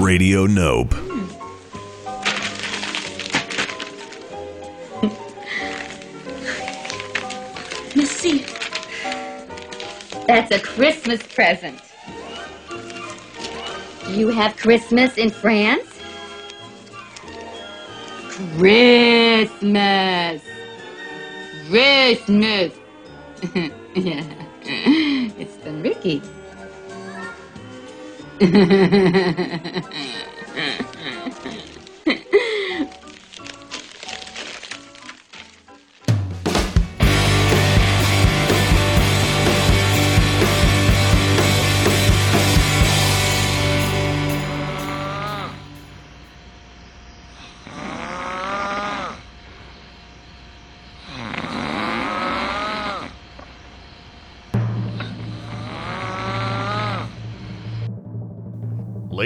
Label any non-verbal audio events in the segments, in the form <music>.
Radio Nope. Missy, that's a Christmas present. You have Christmas in France? Christmas. Christmas. <laughs> yeah, it's the Ricky. <laughs>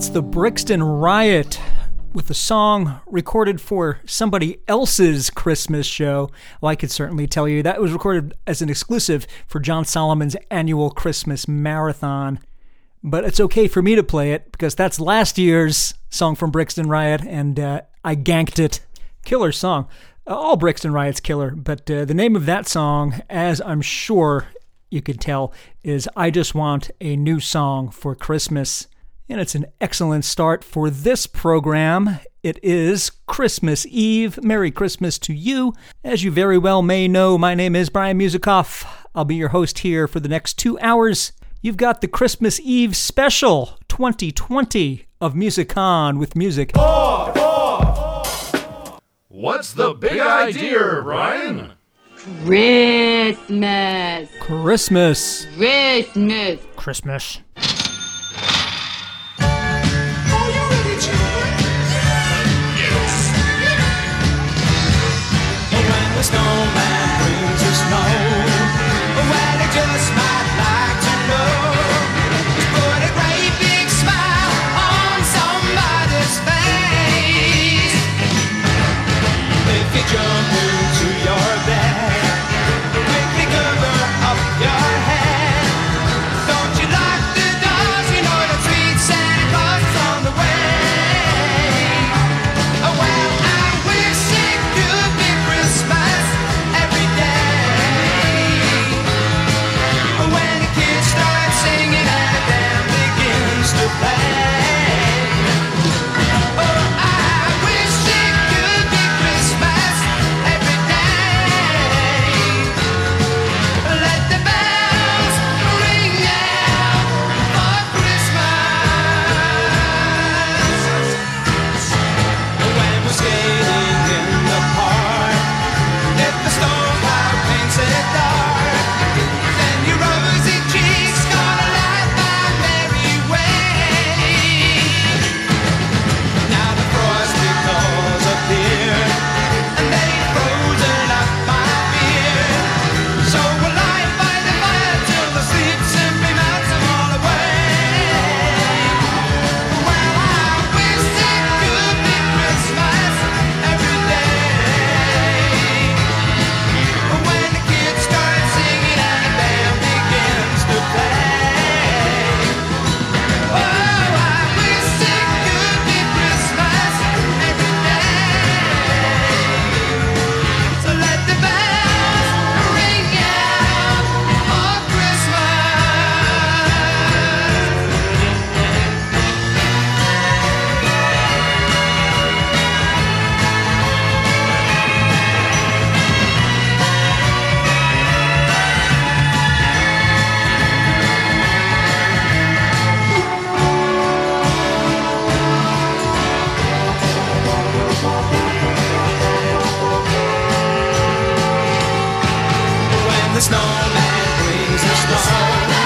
That's the Brixton Riot with a song recorded for somebody else's Christmas show. Well, I could certainly tell you that was recorded as an exclusive for John Solomon's annual Christmas marathon. But it's okay for me to play it because that's last year's song from Brixton Riot, and uh, I ganked it. Killer song. Uh, all Brixton Riot's killer, but uh, the name of that song, as I'm sure you could tell, is I Just Want a New Song for Christmas. And it's an excellent start for this program. It is Christmas Eve. Merry Christmas to you. As you very well may know, my name is Brian Musikoff. I'll be your host here for the next two hours. you've got the Christmas Eve special 2020 of Music On with music. What's the big idea, Ryan? Christmas. Christmas. Christmas. Christmas. snowman brings the home.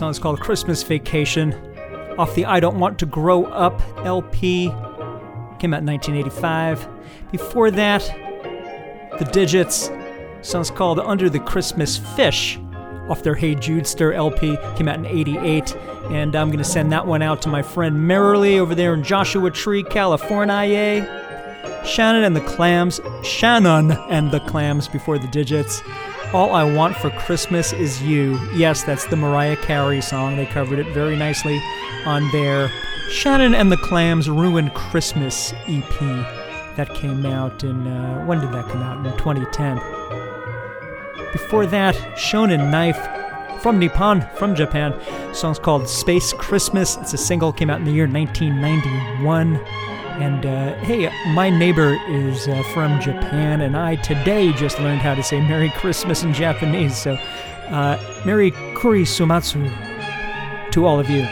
Song's called Christmas Vacation off the I Don't Want to Grow Up LP. Came out in 1985. Before that, The Dijits. Song's called Under the Christmas Fish off their Hey Judester LP. Came out in 88. And I'm going to send that one out to my friend Merrily over there in Joshua Tree, California. Shannon and the Clams. Shannon and the Clams before the Dijits. All I Want for Christmas is You. Yes, that's the Mariah Carey song. They covered it very nicely on their Shannon and the Clams Ruined Christmas EP. That came out in, uh, when did that come out? In 2010. Before that, Shonen Knife from Nippon, from Japan. The song's called Space Christmas. It's a single, came out in the year 1991. And uh, hey, my neighbor is uh, from Japan, and I today just learned how to say Merry Christmas in Japanese. So, uh, Merry Kurisumatsu to all of you.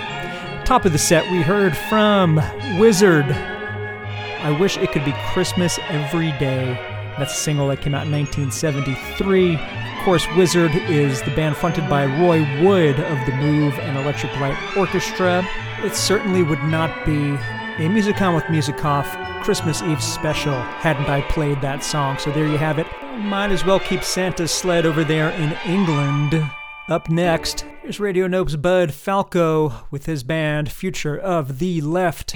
Top of the set, we heard from Wizard. I wish it could be Christmas every day. That's a single that came out in 1973. Of course, Wizard is the band fronted by Roy Wood of the Move and Electric Light Orchestra. It certainly would not be a Musicon with Musicoff Christmas Eve special hadn't I played that song. So there you have it. Might as well keep Santa's sled over there in England. Up next, here's Radio Nope's Bud Falco with his band Future of the Left.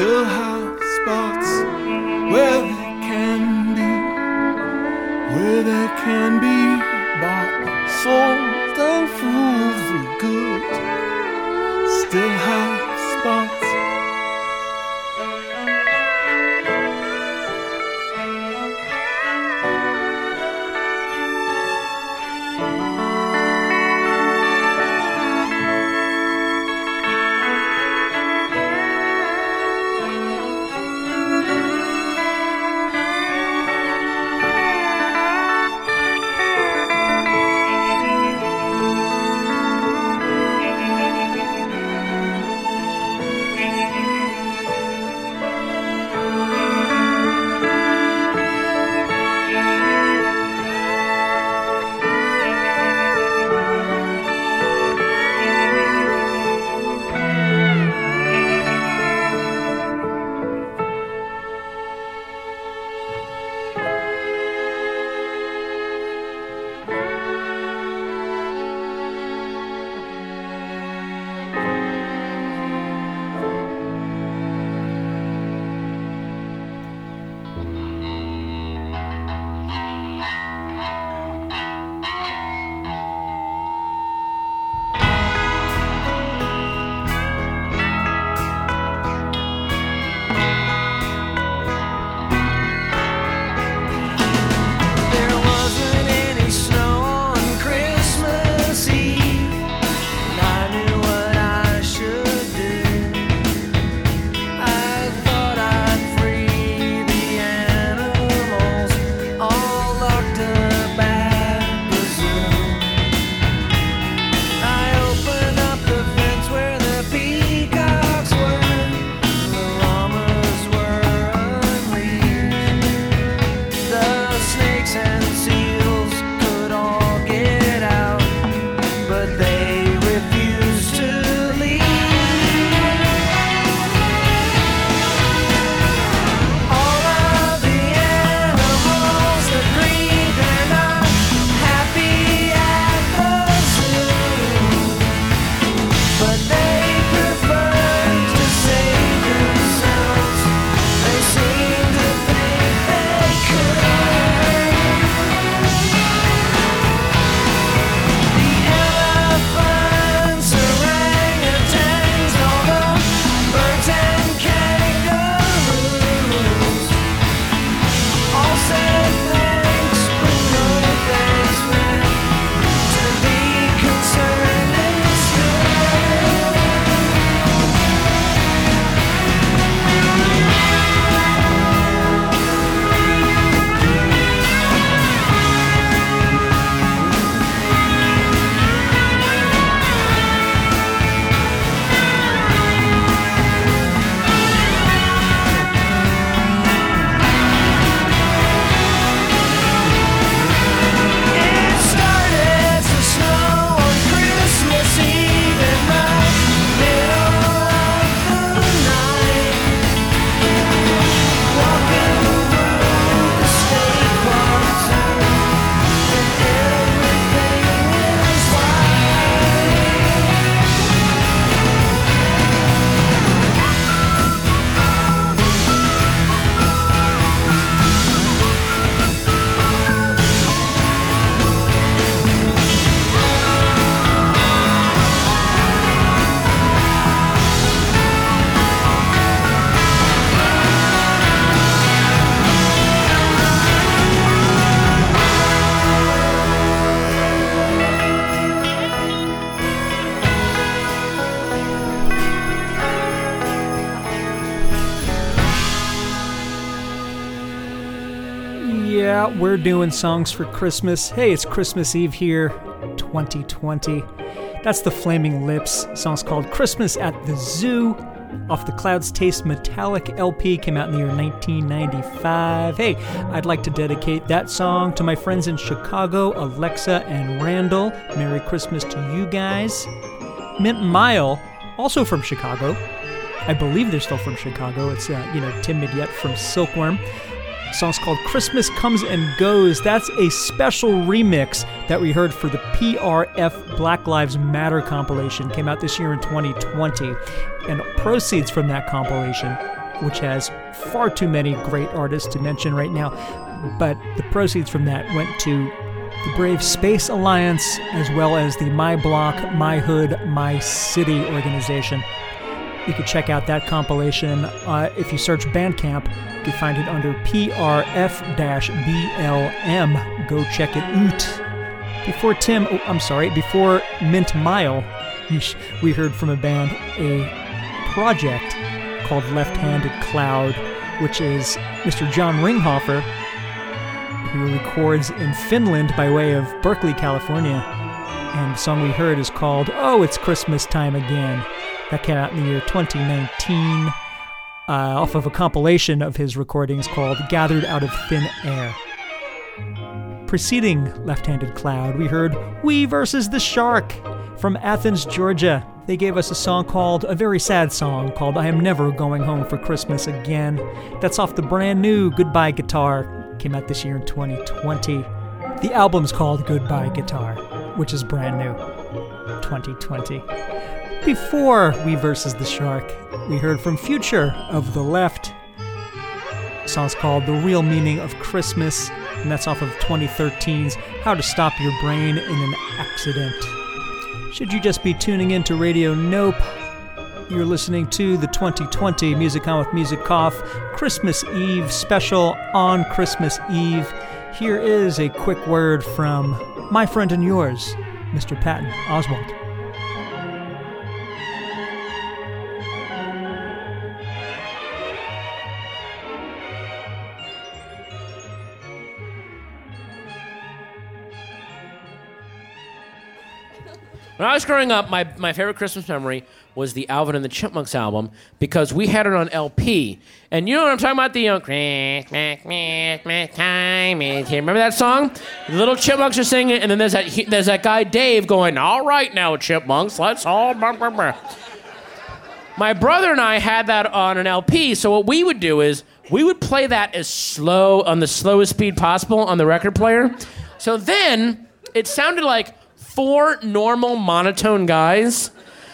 still have spots where there can be, where there can be bought souls. We're doing songs for Christmas. Hey, it's Christmas Eve here, 2020. That's the Flaming Lips. Song's called Christmas at the Zoo. Off the Clouds Taste Metallic LP came out in the year 1995. Hey, I'd like to dedicate that song to my friends in Chicago, Alexa and Randall. Merry Christmas to you guys. Mint Mile, also from Chicago. I believe they're still from Chicago. It's, uh, you know, Tim Midyett from Silkworm. The song's called Christmas Comes and Goes. That's a special remix that we heard for the PRF Black Lives Matter compilation. Came out this year in 2020. And proceeds from that compilation, which has far too many great artists to mention right now, but the proceeds from that went to the Brave Space Alliance as well as the My Block, My Hood, My City organization. You can check out that compilation. Uh, if you search Bandcamp, you can find it under PRF-BLM. Go check it out. Before Tim, oh, I'm sorry, before Mint Mile, we heard from a band a project called Left Handed Cloud, which is Mr. John Ringhofer, who records in Finland by way of Berkeley, California. And the song we heard is called Oh, It's Christmas Time Again. That came out in the year 2019 uh, off of a compilation of his recordings called Gathered Out of Thin Air. Preceding Left Handed Cloud, we heard We versus the Shark from Athens, Georgia. They gave us a song called, a very sad song called I Am Never Going Home for Christmas Again. That's off the brand new Goodbye Guitar. Came out this year in 2020. The album's called Goodbye Guitar, which is brand new. 2020. Before We versus the Shark, we heard from Future of the Left. The song's called The Real Meaning of Christmas, and that's off of 2013's How to Stop Your Brain in an Accident. Should you just be tuning in to Radio Nope, you're listening to the 2020 Music On with Music Cough Christmas Eve special on Christmas Eve. Here is a quick word from my friend and yours, Mr. Patton Oswalt. When I was growing up, my, my favorite Christmas memory was the Alvin and the Chipmunks album because we had it on LP. And you know what I'm talking about? The you know, Christmas, time is here. Remember that song? The little chipmunks are singing, and then there's that there's that guy Dave going, "All right now, chipmunks, let's all." Blah, blah, blah." My brother and I had that on an LP. So what we would do is we would play that as slow on the slowest speed possible on the record player. So then it sounded like four normal monotone guys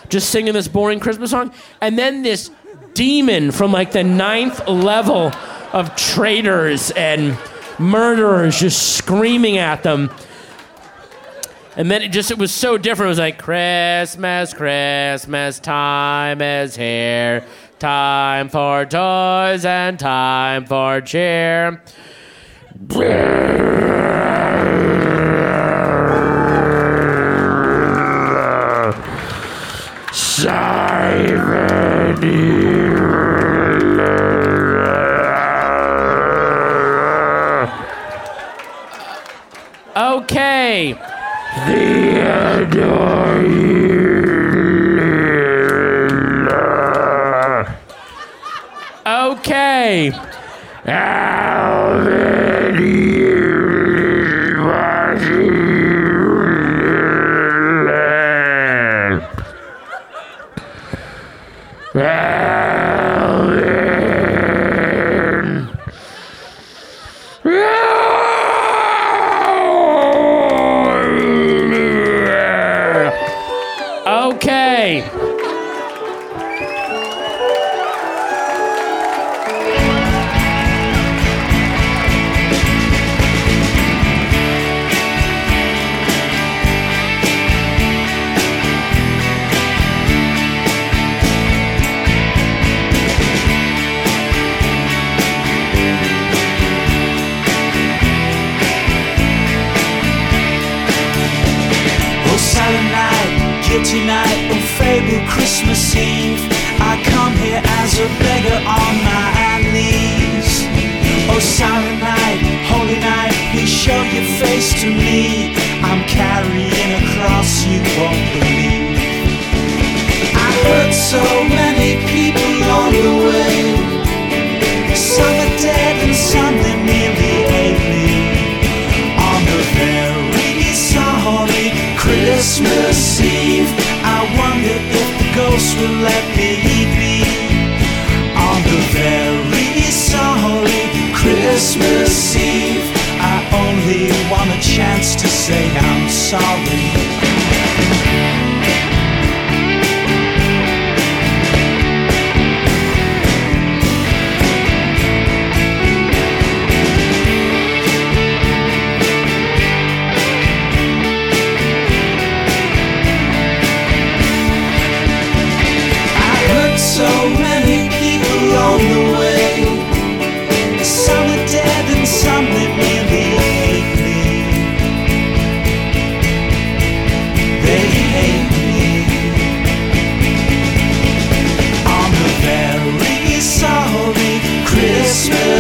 just singing this boring Christmas song, and then this demon from like the ninth level of traitors and murderers just screaming at them. And then it just it was so different. It was like Christmas, Christmas time is here. Time for toys and time for cheer. Okay. So many people on the way. Some are dead and some they merely ate me. On the very sorry Christmas Eve, I wonder if the ghost will let me be. On the very sorry Christmas Eve, I only want a chance to say I'm sorry.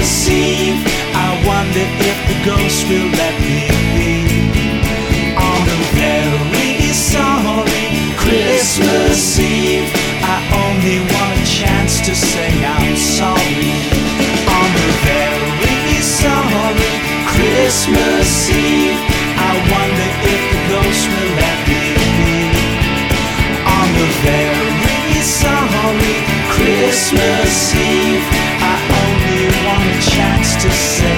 deceived. I wonder if the ghost will let me be on a very sorry Christmas Eve. I only want a chance to say I'm sorry on a very sorry Christmas Eve. I wonder if the ghost will let me be on a very sorry Christmas Eve to say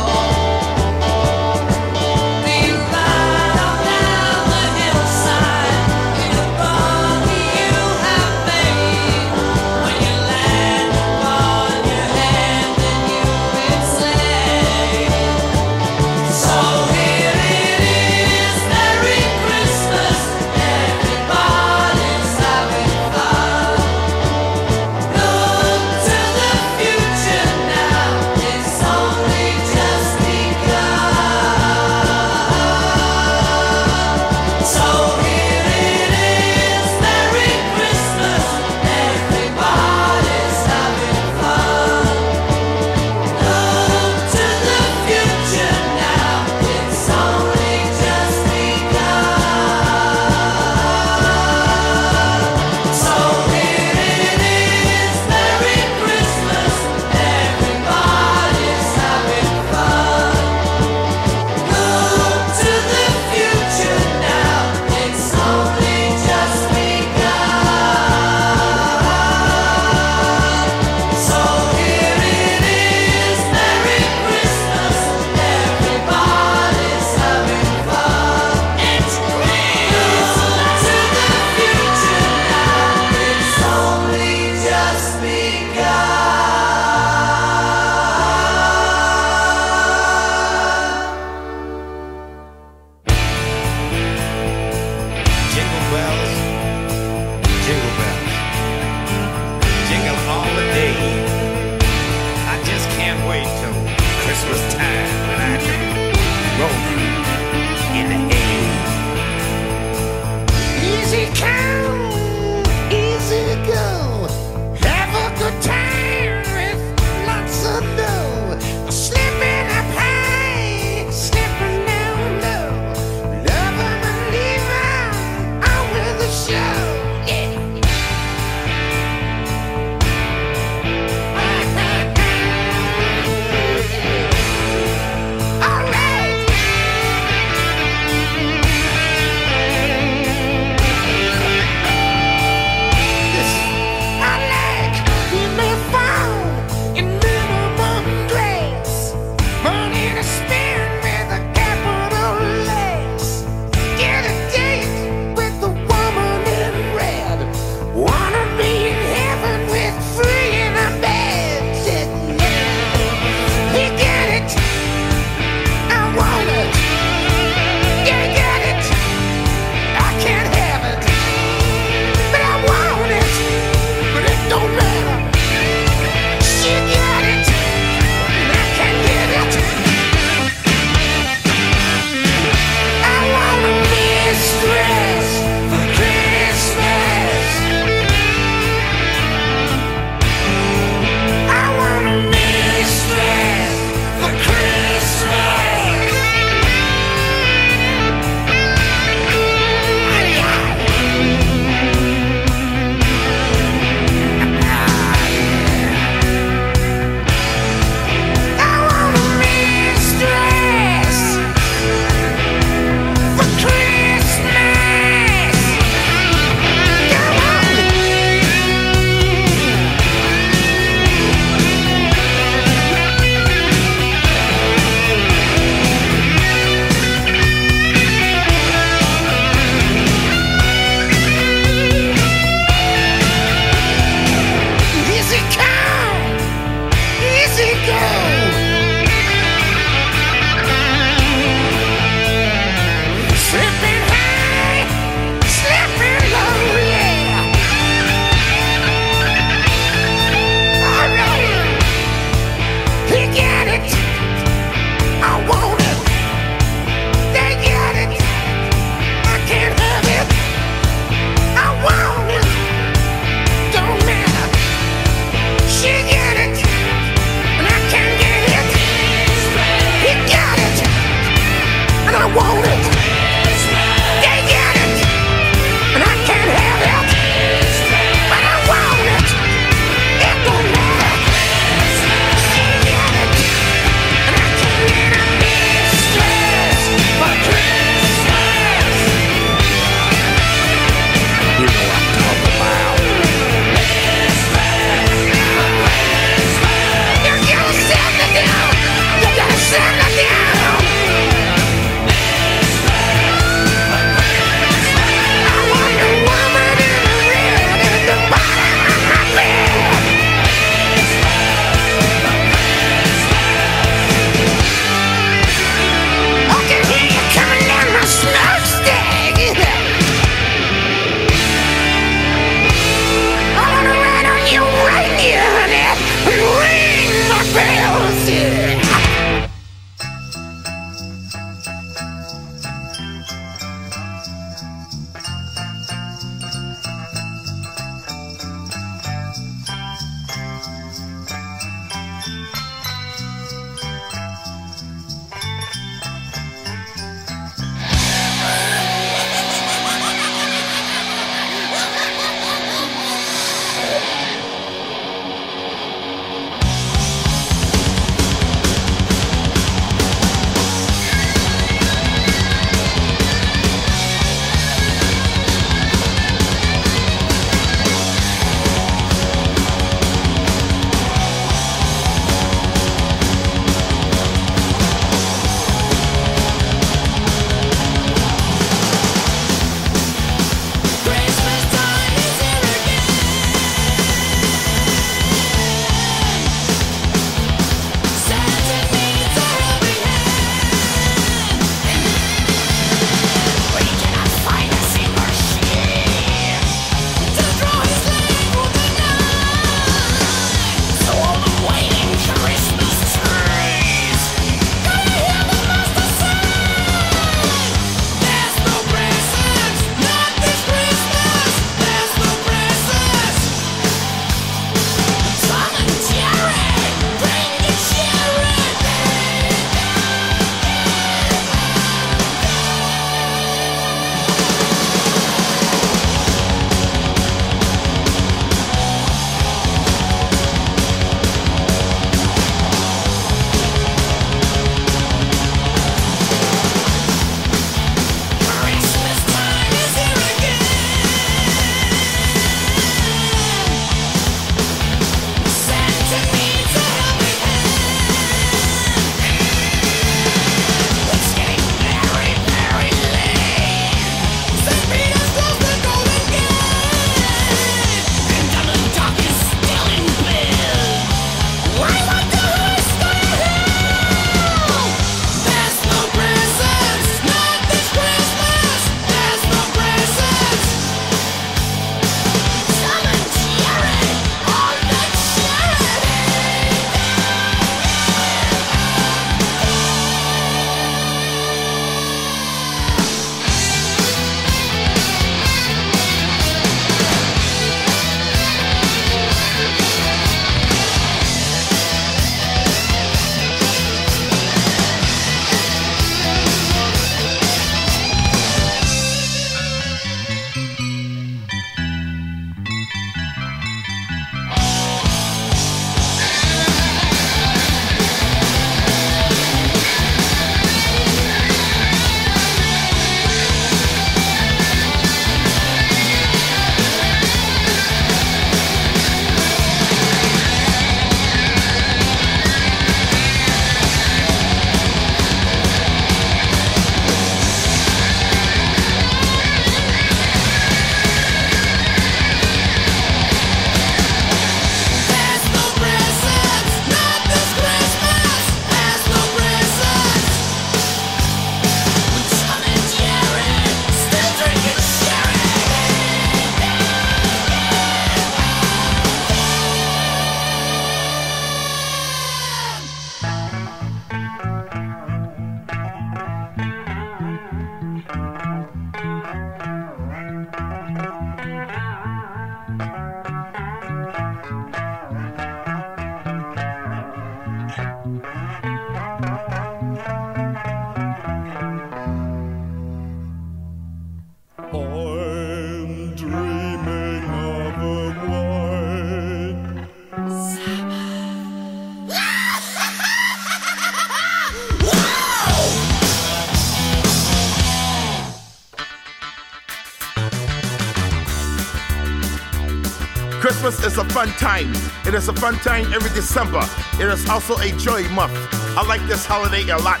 Christmas is a fun time. It is a fun time every December. It is also a joy month. I like this holiday a lot.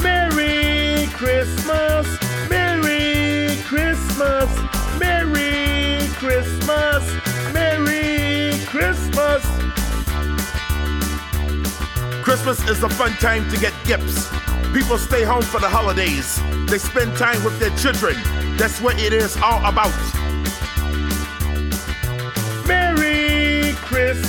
Merry Christmas, Merry Christmas, Merry Christmas, Merry Christmas. Christmas is a fun time to get gifts. People stay home for the holidays. They spend time with their children. That's what it is all about.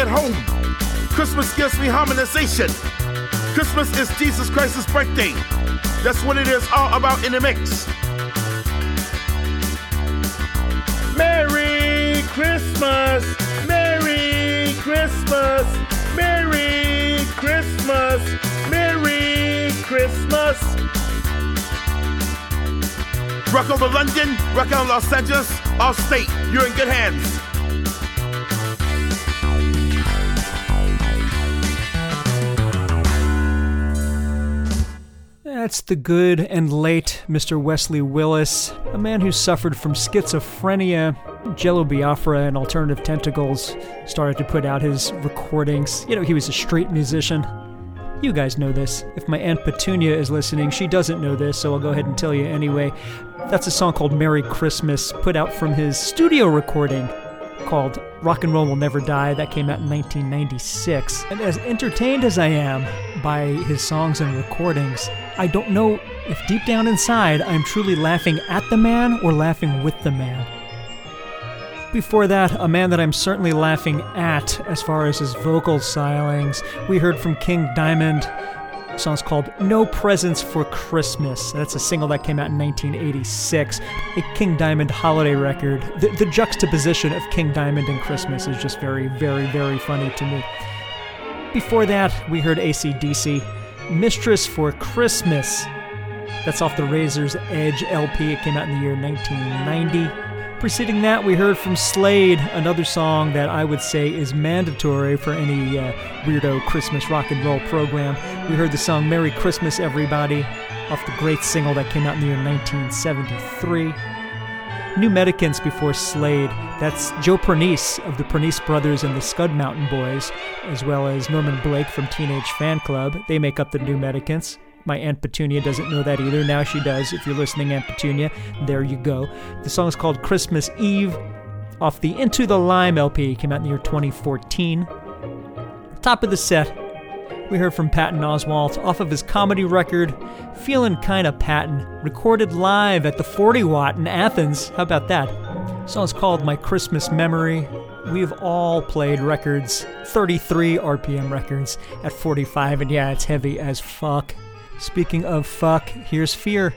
At home. Christmas gives me harmonization. Christmas is Jesus Christ's birthday. That's what it is all about in the mix. Merry Christmas! Merry Christmas! Merry Christmas! Merry Christmas! Rock over London, rock on Los Angeles, Allstate. You're in good hands. That's the good and late Mr. Wesley Willis, a man who suffered from schizophrenia. Jello Biafra and Alternative Tentacles started to put out his recordings. You know, he was a street musician. You guys know this. If my Aunt Petunia is listening, she doesn't know this, so I'll go ahead and tell you anyway. That's a song called Merry Christmas, put out from his studio recording called Rock and Roll Will Never Die. That came out in 1996. And as entertained as I am by his songs and recordings, I don't know if deep down inside I'm truly laughing at the man or laughing with the man. Before that, a man that I'm certainly laughing at as far as his vocal stylings, we heard from King Diamond. Song's called No Presents for Christmas. That's a single that came out in 1986, a King Diamond holiday record. The, the juxtaposition of King Diamond and Christmas is just very, very, very funny to me. Before that, we heard ACDC, Mistress for Christmas. That's off the Razor's Edge LP. It came out in the year 1990. Preceding that, we heard from Slade, another song that I would say is mandatory for any uh, weirdo Christmas rock and roll program. We heard the song Merry Christmas, Everybody, off the great single that came out in the year 1973. New Mendicants before Slade. That's Joe Pernice of the Pernice Brothers and the Scud Mountain Boys, as well as Norman Blake from Teenage Fanclub. They make up the New Mendicants. My Aunt Petunia doesn't know that either. Now she does. If you're listening, Aunt Petunia, there you go. The song is called Christmas Eve off the Into the Lime LP. Came out in the year 2014. Top of the set, we heard from Patton Oswalt off of his comedy record, Feeling Kinda Patton, recorded live at the 40 Watt in Athens. How about that? The song's called My Christmas Memory. We've all played records, 33 RPM records at 45, and yeah, it's heavy as fuck. Speaking of fuck, here's Fear.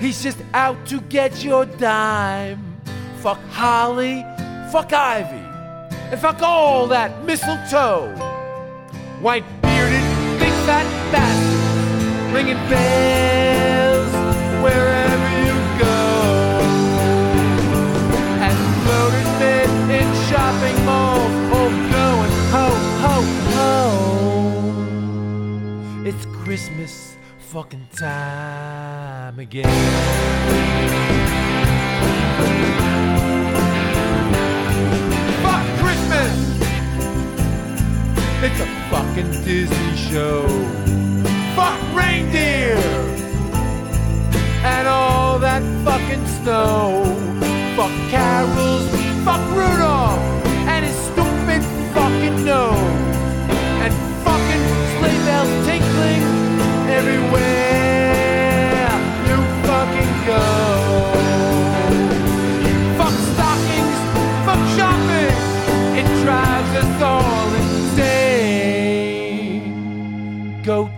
He's just out to get your dime. Fuck Holly, fuck Ivy, and fuck all that mistletoe. White bearded, big fat bastard, ringing bells wherever. fucking time again. Fuck Christmas! It's a fucking Disney show. Fuck reindeer! And all that fucking snow. Fuck carols, fuck Rudolph!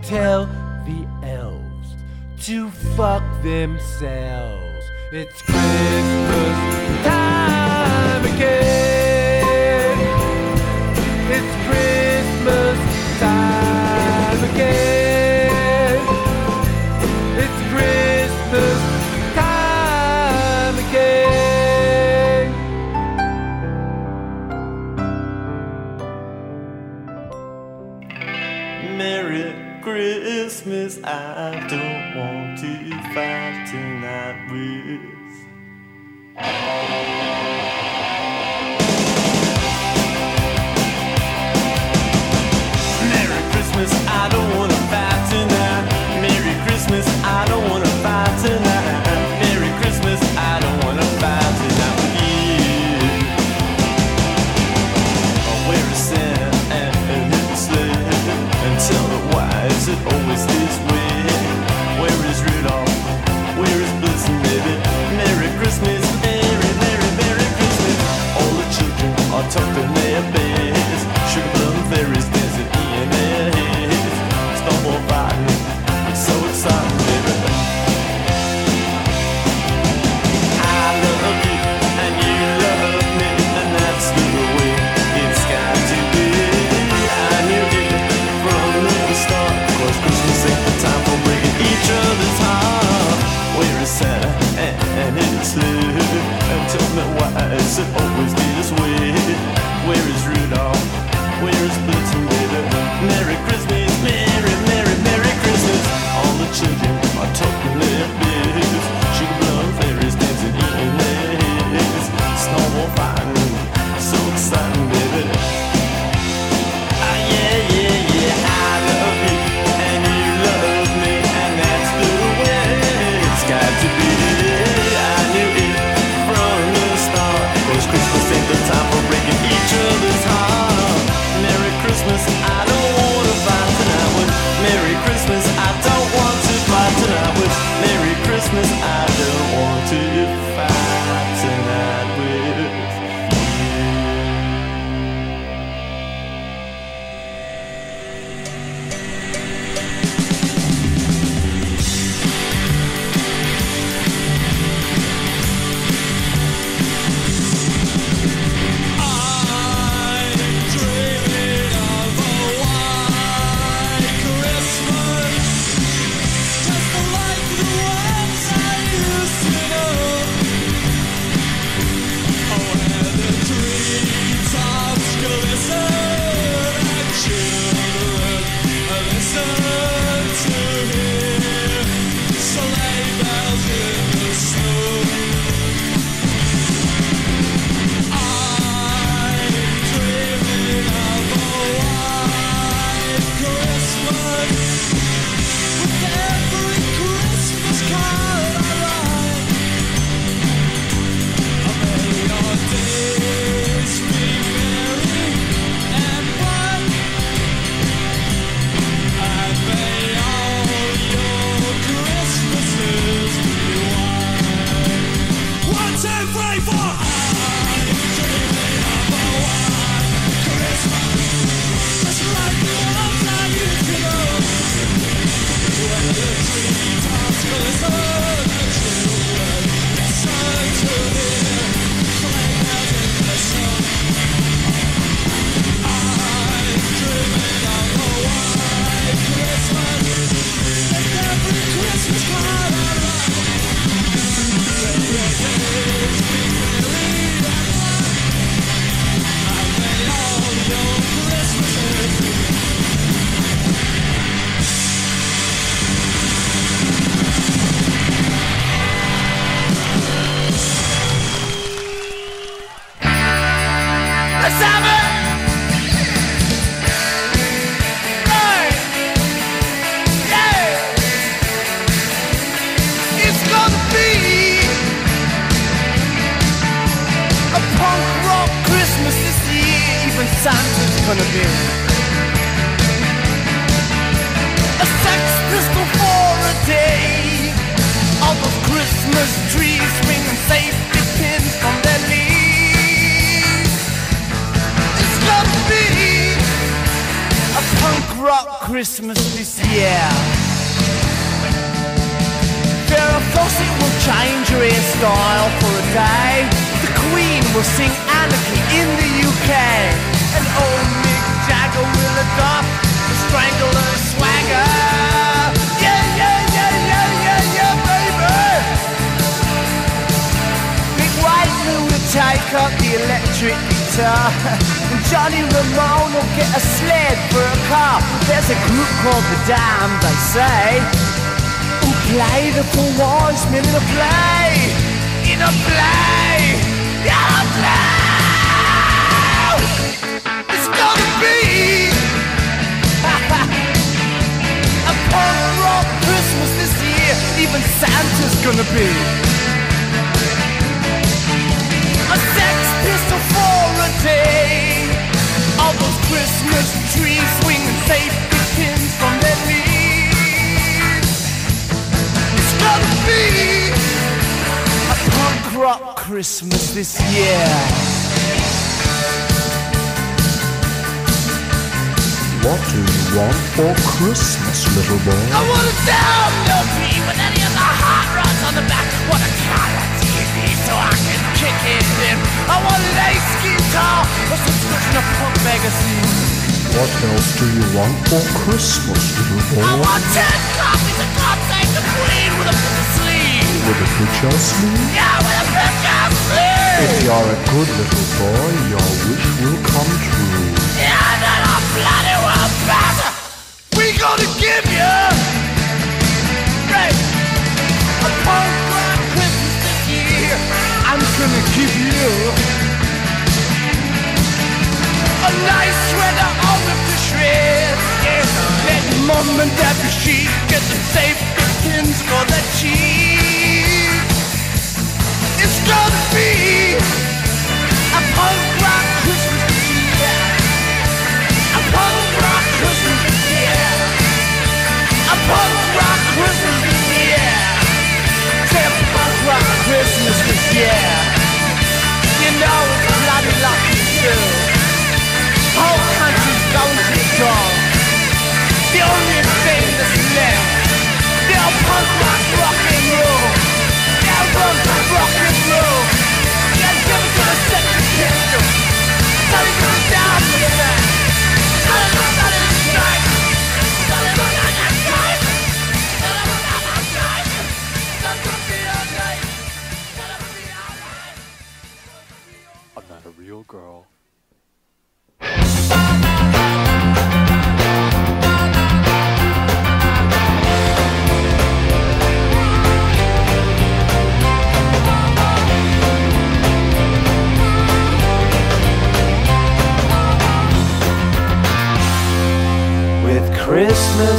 tell the elves to fuck themselves. It's Christmas time again. It's Christmas time. I've done.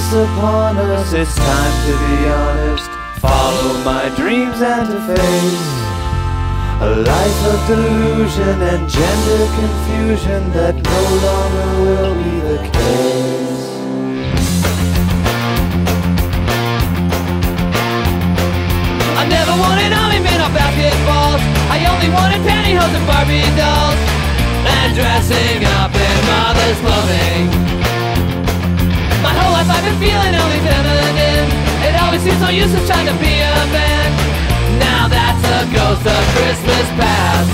is upon us, it's time to be honest. Follow my dreams and to face a life of delusion and gender confusion that no longer will be the case. I never wanted army men or basketballs. I only wanted pantyhose and Barbie dolls. And dressing up in mother's clothing. My whole life I've been feeling only feminine It always seems so useless trying to be a man. Now that's a ghost of Christmas past.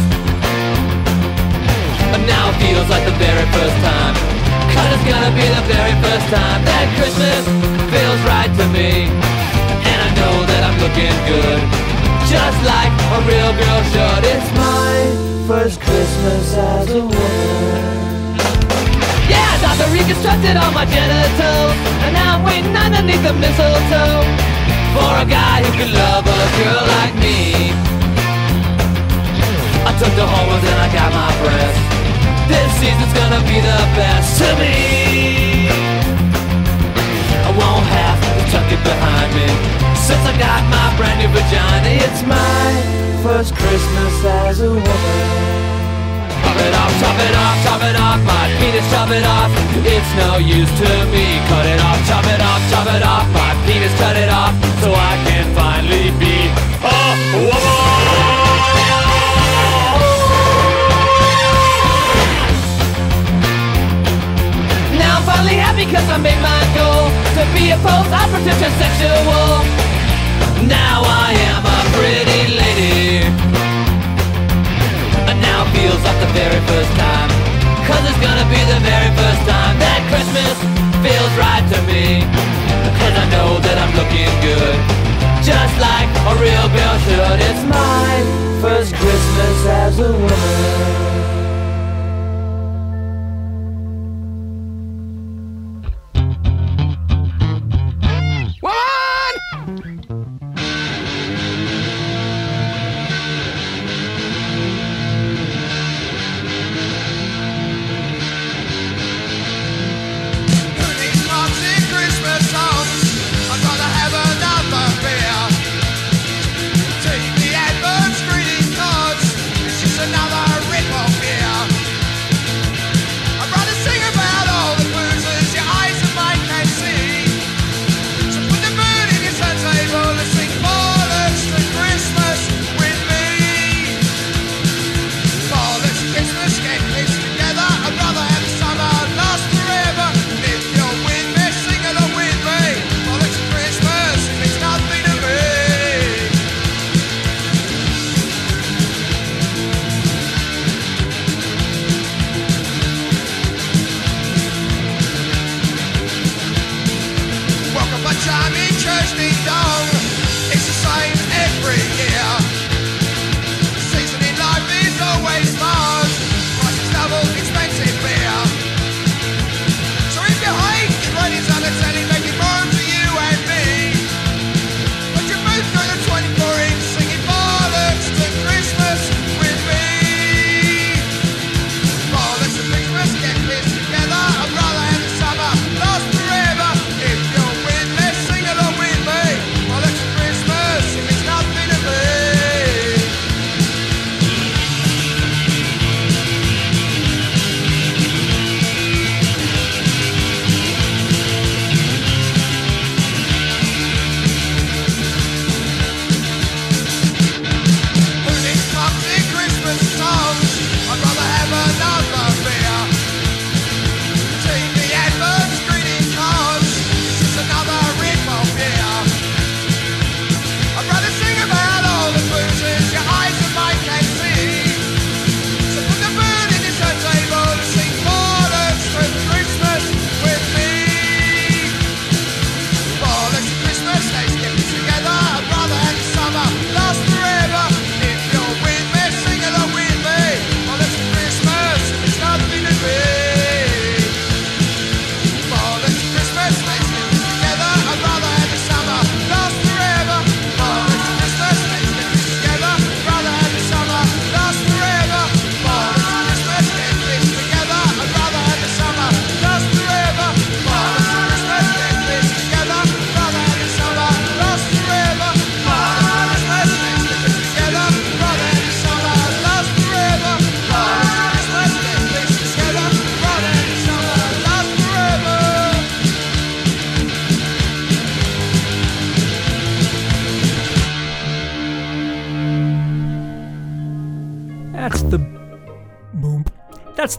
But now it feels like the very first time. Cause it's gonna be the very first time That Christmas feels right to me. And I know that I'm looking good. Just like a real girl should. It's my first Christmas as a woman. Dr. reconstructed all my genitals. And now I'm waiting underneath the mistletoe For a guy who can love a girl like me. I took the hormones and I got my breast This season's gonna be the best to me. I won't have to tuck it behind me. Since I got my brand new vagina It's my first Christmas as a woman Chop it off, chop it off, chop it off, my penis, chop it off. It's no use to me. Cut it off, chop it off, chop it off, my penis, cut it off, so I can finally be a woman. Now I'm finally happy cause I made my goal to be a post-operative transsexual. Now I am a pretty lady. Feels like the very first time. Cause it's gonna be the very first time That Christmas feels right to me. Cause I know that I'm looking good. Just like a real girl should. It's my first Christmas as a woman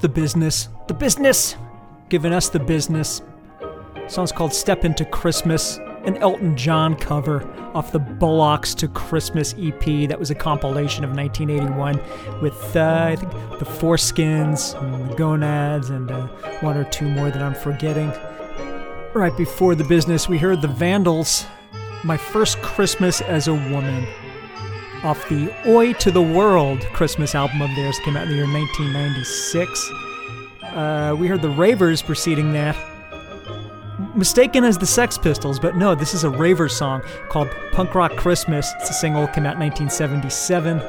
the business. The business giving us the business. song's called Step Into Christmas. an Elton John cover off the Bollocks to Christmas EP. That was a compilation of 1981 with, uh, I think, the Foreskins and the Gonads and uh, one or two more that I'm forgetting. Right before the business, we heard the Vandals, My First Christmas as a Woman, off the Oi to the World Christmas album of theirs, came out in the year 1996. Uh, we heard the Ravers preceding that, mistaken as the Sex Pistols, but no, this is a raver song called Punk Rock Christmas. It's a single, came out in 1977.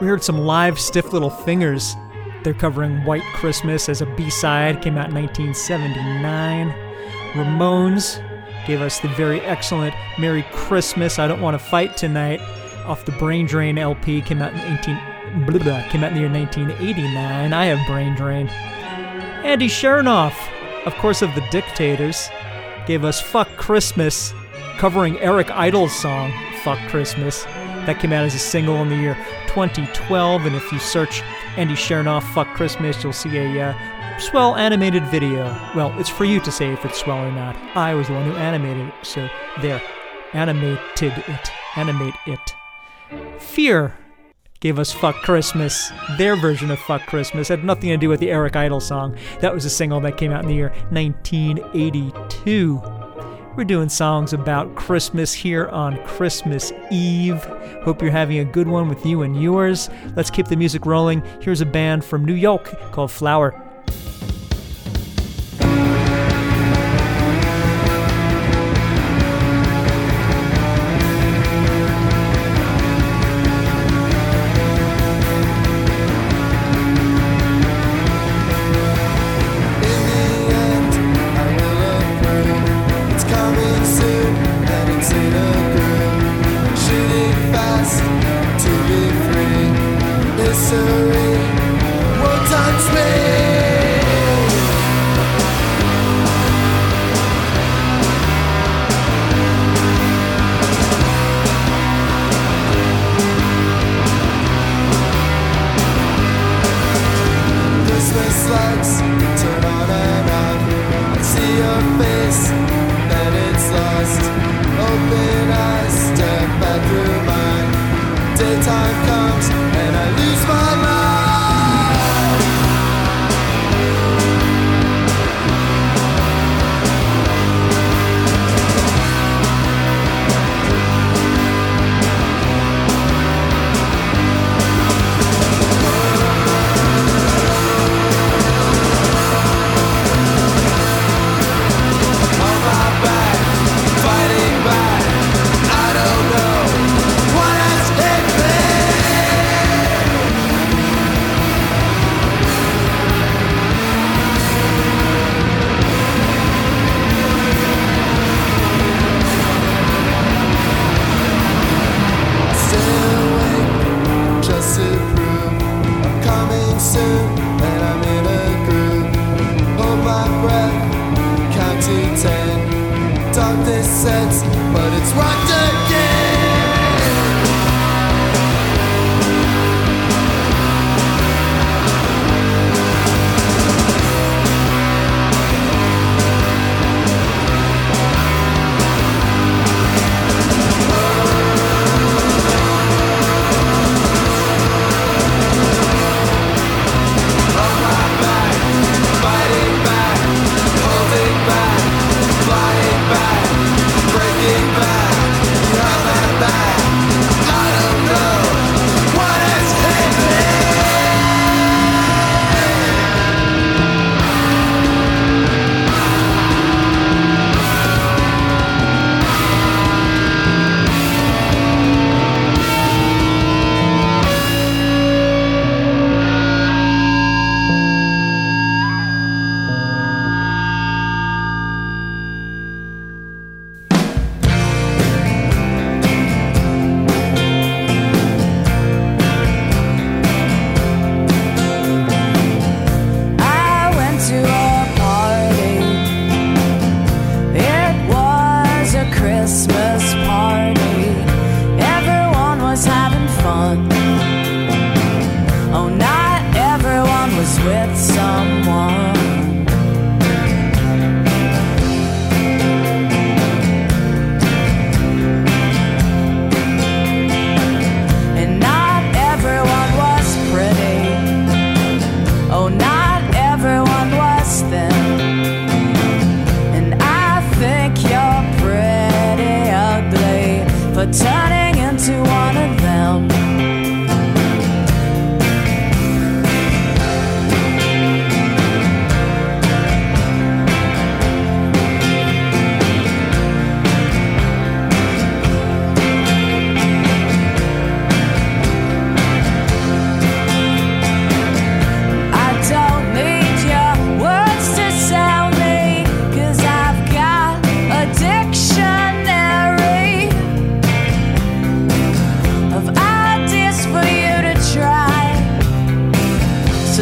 We heard some live Stiff Little Fingers. They're covering White Christmas as a B side, came out in 1979. Ramones gave us the very excellent Merry Christmas, I Don't Want to Fight Tonight off the Brain Drain LP, came out in 18. Blah, blah, came out in the year 1989. I have Brain Drain. Andy Shernoff, of course, of the Dictators, gave us Fuck Christmas, covering Eric Idle's song, Fuck Christmas. That came out as a single in the year 2012, and if you search Andy Shernoff Fuck Christmas, you'll see a uh, swell animated video. Well, it's for you to say if it's swell or not. I was the one who animated it, so there. Animated it. Animate it. Fear gave us Fuck Christmas. Their version of Fuck Christmas had nothing to do with the Eric Idle song. That was a single that came out in the year 1982. We're doing songs about Christmas here on Christmas Eve. Hope you're having a good one with you and yours. Let's keep the music rolling. Here's a band from New York called Flower.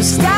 Stop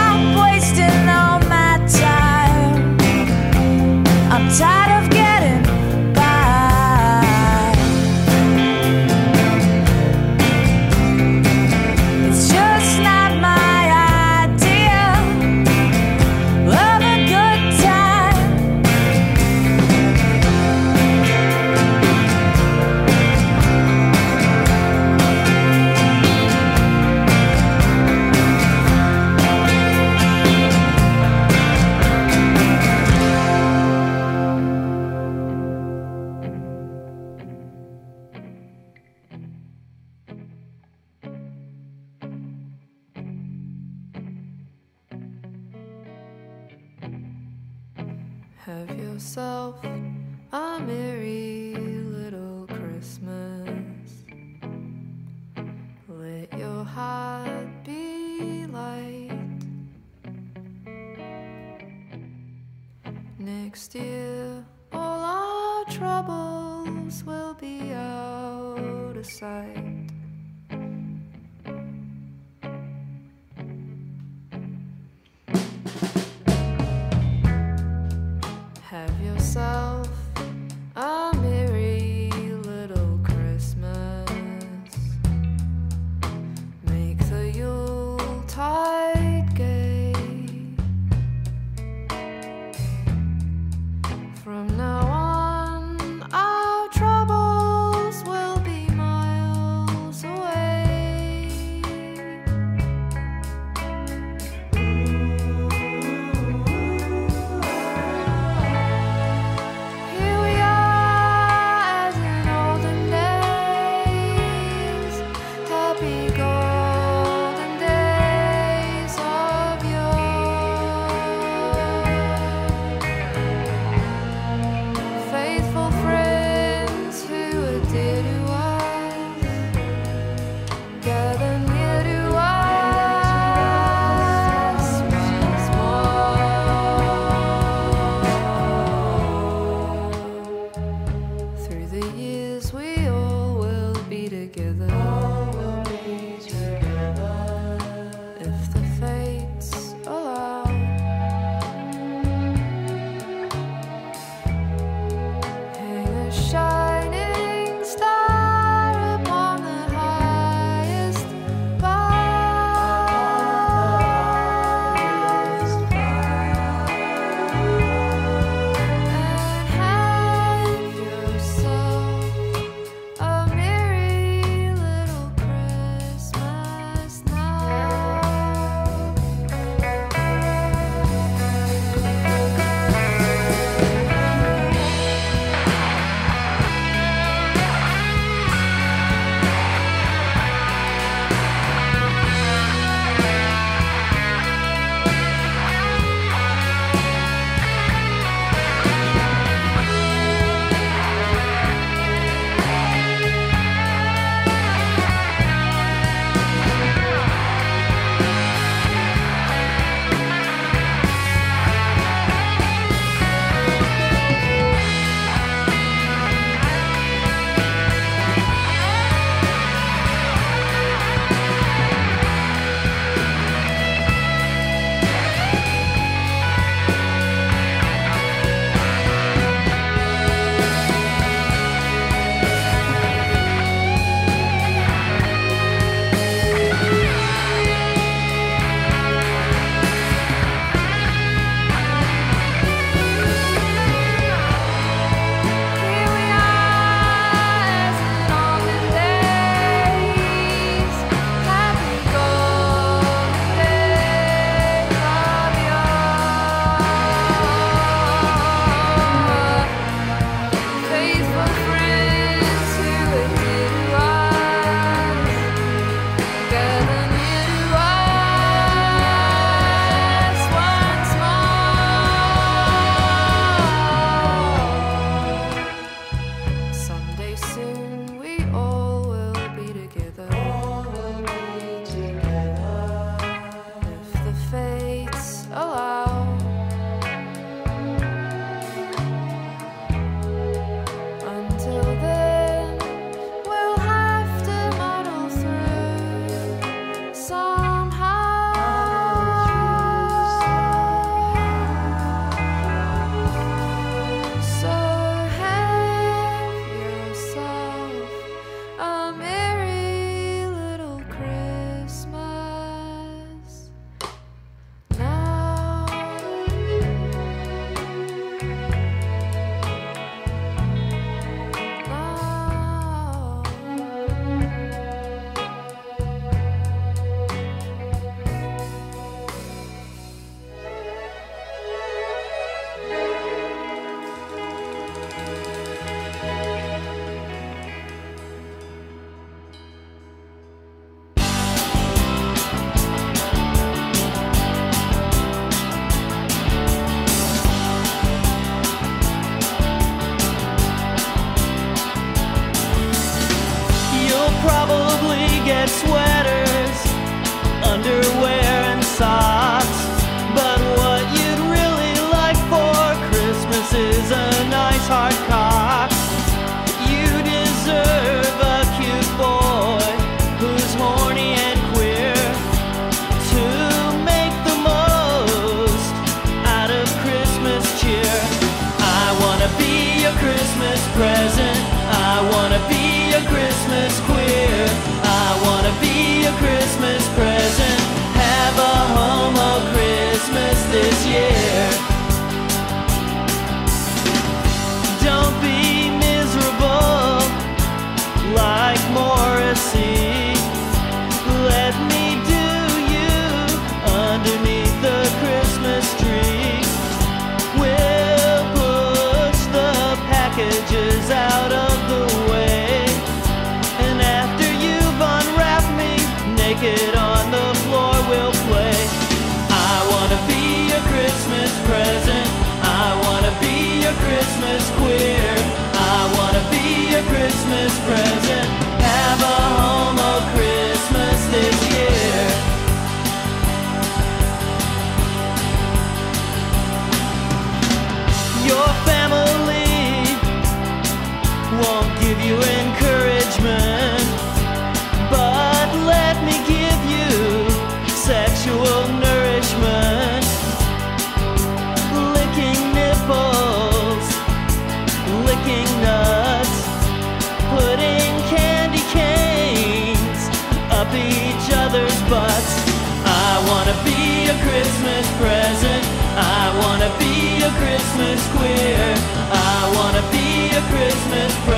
Christmas present. I wanna be a Christmas queer. I wanna be a Christmas present.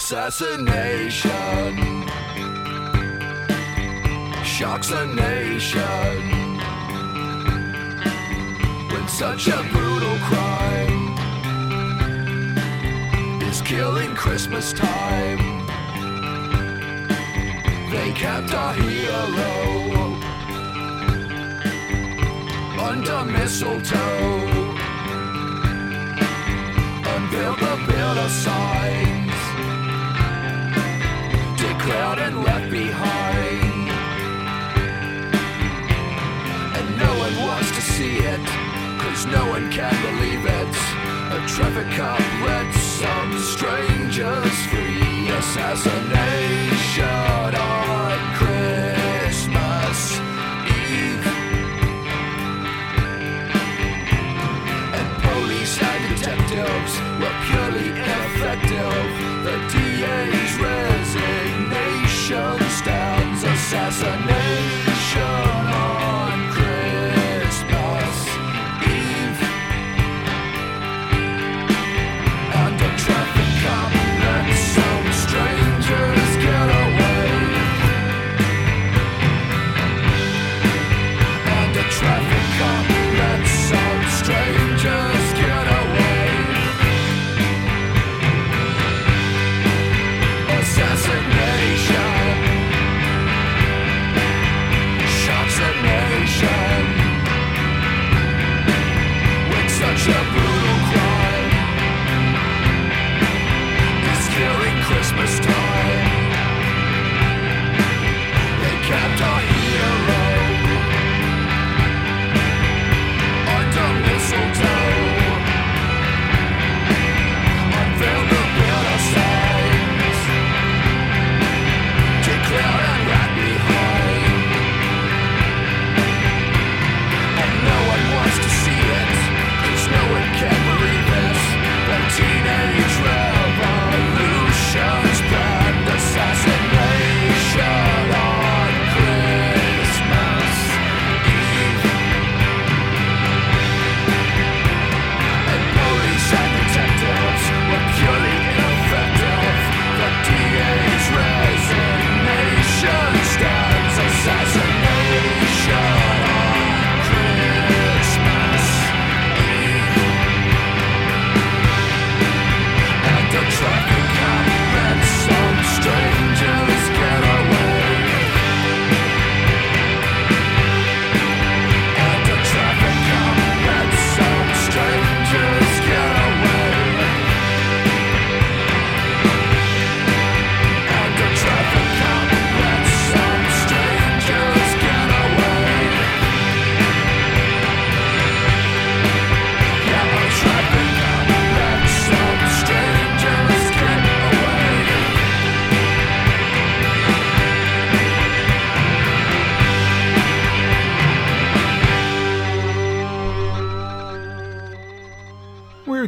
assassination. Shocks a nation. When such a brutal crime is killing Christmas time. They kept a hero under mistletoe. Unveiled the bitter sign walk and left behind. And no one wants to see it, cause no one can believe it. A traffic cop let some strangers free. Assassination on Christmas Eve. And police and detectives were purely ineffective. The DA's red nation stands assassination.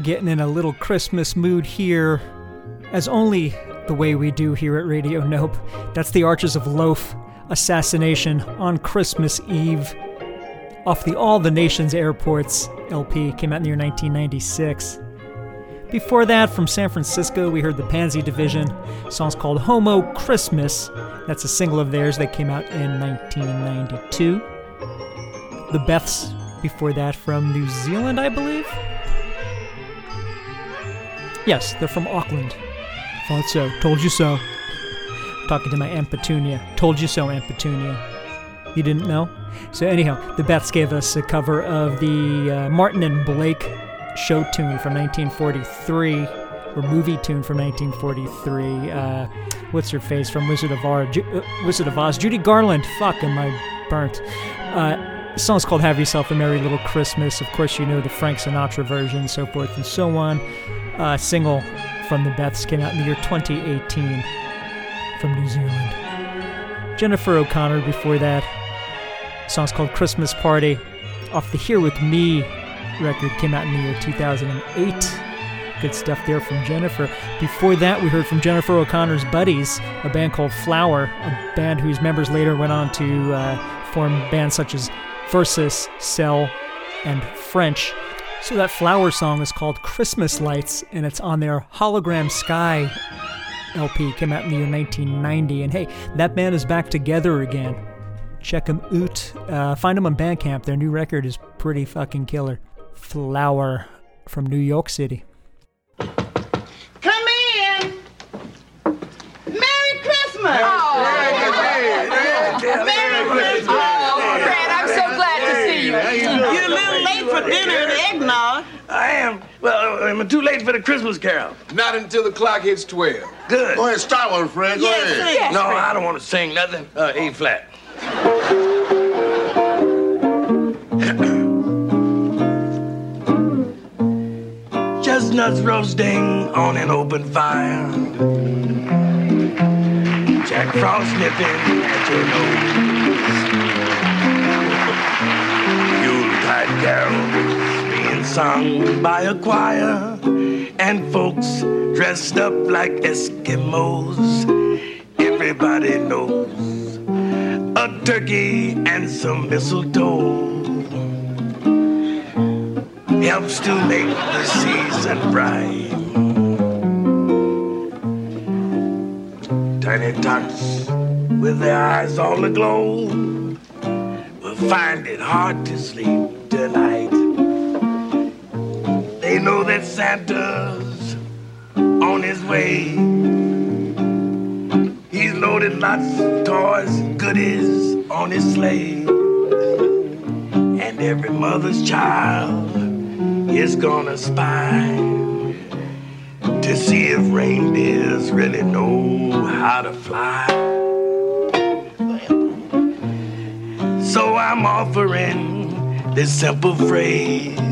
Getting in a little Christmas mood here, as only the way we do here at Radio Nope. That's the Archers of Loaf assassination on Christmas Eve off the All the Nations Airports LP, came out in the year 1996. Before that, from San Francisco, we heard the Pansy Division. Song's called Homo Christmas. That's a single of theirs that came out in 1992. The Beths, before that, from New Zealand, I believe. Yes, they're from Auckland. Thought so. Told you so. Talking to my Aunt Petunia. Told you so, Aunt Petunia. You didn't know? So, anyhow, the Beths gave us a cover of the uh, Martin and Blake show tune from 1943, or movie tune from 1943. Uh, what's her face from Wizard of Oz? Ju- uh, Wizard of Oz. Judy Garland. Fuck, am I burnt? Uh, the song's called Have Yourself a Merry Little Christmas. Of course, you know the Frank Sinatra version, so forth and so on. Uh, single from the Beths came out in the year 2018 from New Zealand. Jennifer O'Connor before that. song's called Christmas Party off the Here With Me record came out in the year 2008. Good stuff there from Jennifer. Before that, we heard from Jennifer O'Connor's Buddies, a band called Flower, a band whose members later went on to uh, form bands such as Versus, Cell, and French. So that Flower song is called Christmas Lights, and it's on their Hologram Sky LP. Came out in the year 1990, and hey, that band is back together again. Check them out. Uh, find them on Bandcamp. Their new record is pretty fucking killer. Flower from New York City. Dinner and. I am. Well, I'm too late for the Christmas carol. Not until the clock hits 12. Good. Go ahead, start one, Fred. Go Yes, ahead. yes, no, I don't want to sing nothing. Uh, A flat. <coughs> Chestnuts roasting on an open fire. Jack Frost nipping at your nose. Yuletide carols being sung by a choir. And folks dressed up like Eskimos. Everybody knows a turkey and some mistletoe helps to make the season bright. Tiny tots with their eyes all aglow will find it hard to sleep tonight. They know that Santa's on his way. He's loaded lots of toys and goodies on his sleigh. And every mother's child is gonna spy to see if reindeers really know how to fly. So I'm offering this simple phrase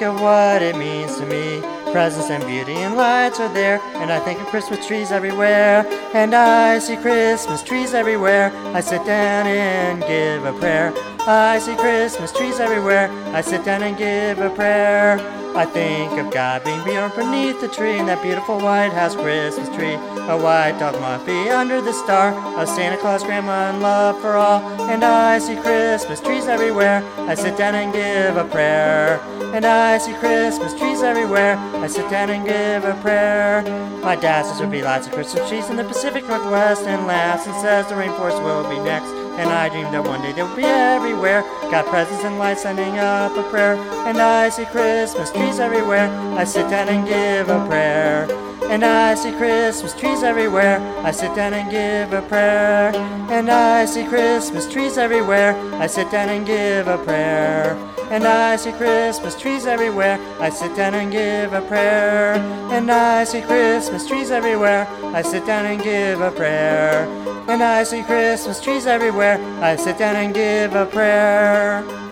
Think of what it means to me. Presents and beauty and lights are there, and I think of Christmas trees everywhere. And I see Christmas trees everywhere. I sit down and give a prayer. I see Christmas trees everywhere. I sit down and give a prayer. I think of God being born beneath the tree in that beautiful White House Christmas tree. A white dog Muffy under the star, a Santa Claus grandma and love for all. And I see Christmas trees everywhere. I sit down and give a prayer. And I see Christmas trees everywhere. I sit down and give a prayer. My dad says there'll be lots of Christmas trees in the Pacific Northwest and laughs and says the rainforest will be next. And I dreamed that one day they'll be everywhere. Got presents and lights sending up a prayer. And I see Christmas trees everywhere. I sit down and give a prayer. And I see Christmas trees everywhere. I sit down and give a prayer. And I see Christmas trees everywhere. I sit down and give a prayer. And I see Christmas trees everywhere. I sit down and give a prayer. And I see Christmas trees everywhere. I sit down and give a prayer. And I see Christmas trees everywhere. I sit down and give a prayer.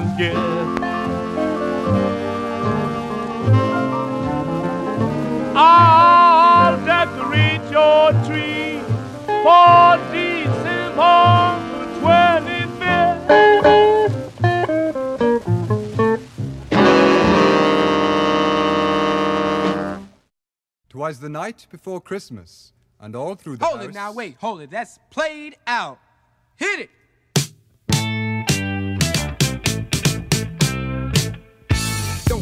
Christmas gift. I'll decorate your tree for December 25th. Twas the night before Christmas, and all through the Hold house. it now, wait, hold it. That's played out. Hit it.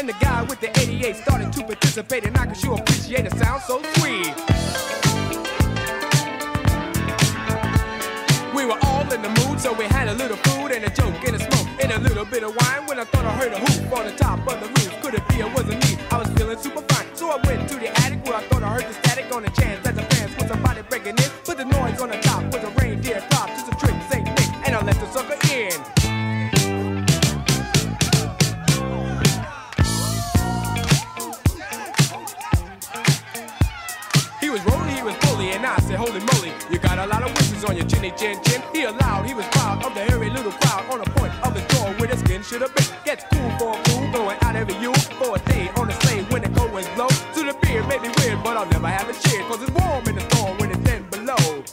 And the guy with the 88 started to participate, and I can sure appreciate it sound so sweet. We were all in the mood, so we had a little food and a joke and a smoke and a little bit of wine. When I thought I heard a hoop on the top of the roof, could it be it wasn't me? I was feeling super fine, so I went to the attic where I thought I heard the static on the chance that the fans was somebody breaking in. Put the noise on the top on your chinny chin chin. He allowed, he was proud of the hairy little crowd on the point of his jaw where the skin should have been. Gets cool for a fool, going out every you for a day on the sleigh when the cold winds blow. To the beard may be weird, but I'll never have a cheer, cause it's warm in the storm when it's 10 below.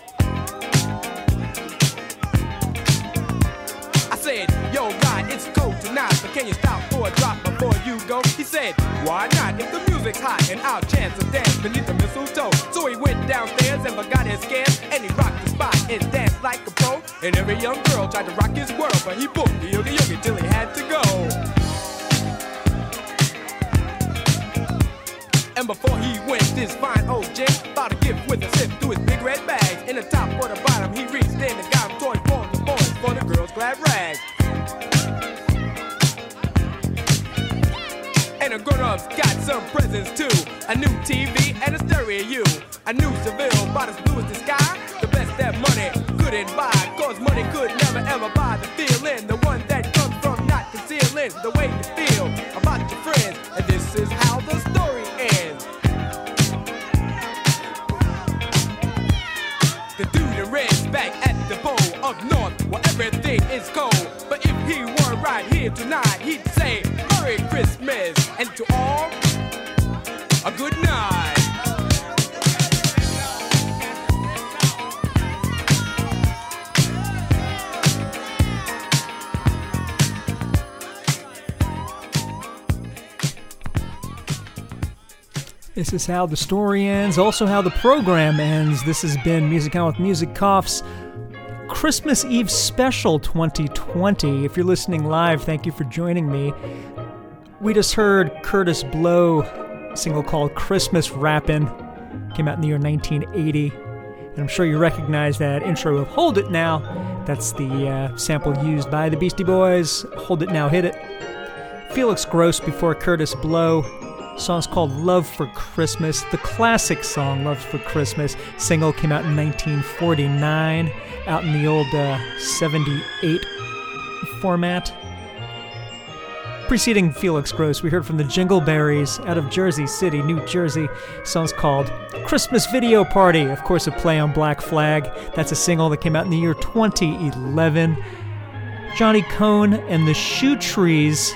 I said, Yo, God, it's cold tonight, but can you stop a drop before you go? He said, Why not? If the music's hot and I'll chance a dance beneath the mistletoe. So he went downstairs and forgot his scares, and he rocked the spot and danced like a pro. And every young girl tried to rock his world, but he booked the yogi yogi till he had to go. And before he went, this fine old gent bought a gift with a sip through his big red bag. In the top or the bottom, he reached in and got him toys for the boys, for the girls' glad rags. And the grown-ups got some presents too. A new TV and a stereo. A new Seville, about as blue as the sky. The best that money couldn't buy. Cause money could never ever buy the feeling. The one that comes from not concealing the way you feel about your friends. And this is how the story ends. The dude in red's back at the pole up north where everything is cold. But if he were right here tonight, This is how the story ends, also how the program ends. This has been Music On with Music Coughs Christmas Eve Special 2020. If you're listening live, thank you for joining me. We just heard Kurtis Blow, single called Christmas Rappin', came out in the year 1980. And I'm sure you recognize that intro of Hold It Now. That's the uh, sample used by the Beastie Boys. Hold It Now, Hit It. Felix Gross before Kurtis Blow. Song's called Love for Christmas. The classic song Love for Christmas single came out in 1949, out in the old uh, 78 format. Preceding Felix Gross, we heard from the Jingleberries out of Jersey City, New Jersey. Song's called Christmas Video Party. Of course, a play on Black Flag. That's a single that came out in the year 2011. Johnny Cohn and the Shoe Trees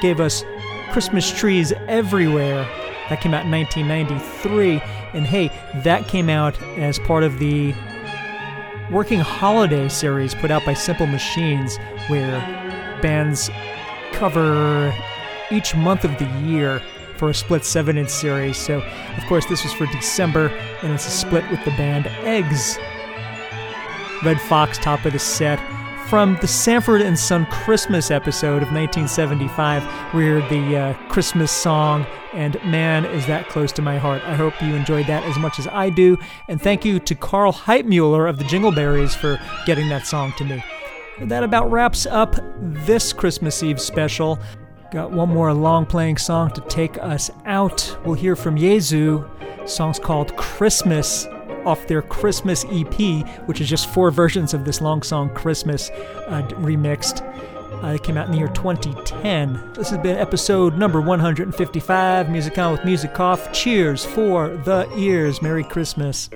gave us Christmas Trees Everywhere. That came out in 1993. And hey, that came out as part of the Working Holiday series put out by Simple Machines, where bands cover each month of the year for a split 7 inch series. So, of course, this was for December, and it's a split with the band Eggs. Redd Foxx, top of the set. From the Sanford and Son Christmas episode of 1975, we heard the uh, Christmas song, and man, is that close to my heart. I hope you enjoyed that as much as I do, and thank you to Carl Heitmuller of the Jingleberries for getting that song to me. That about wraps up this Christmas Eve special. Got one more long playing song to take us out. We'll hear from Yezu. Song's called Christmas off their Christmas EP, which is just four versions of this long song Christmas uh, remixed. Uh, it came out in the year 2010. This has been episode number 155, Music On with Music Off. Cheers for the ears. Merry Christmas.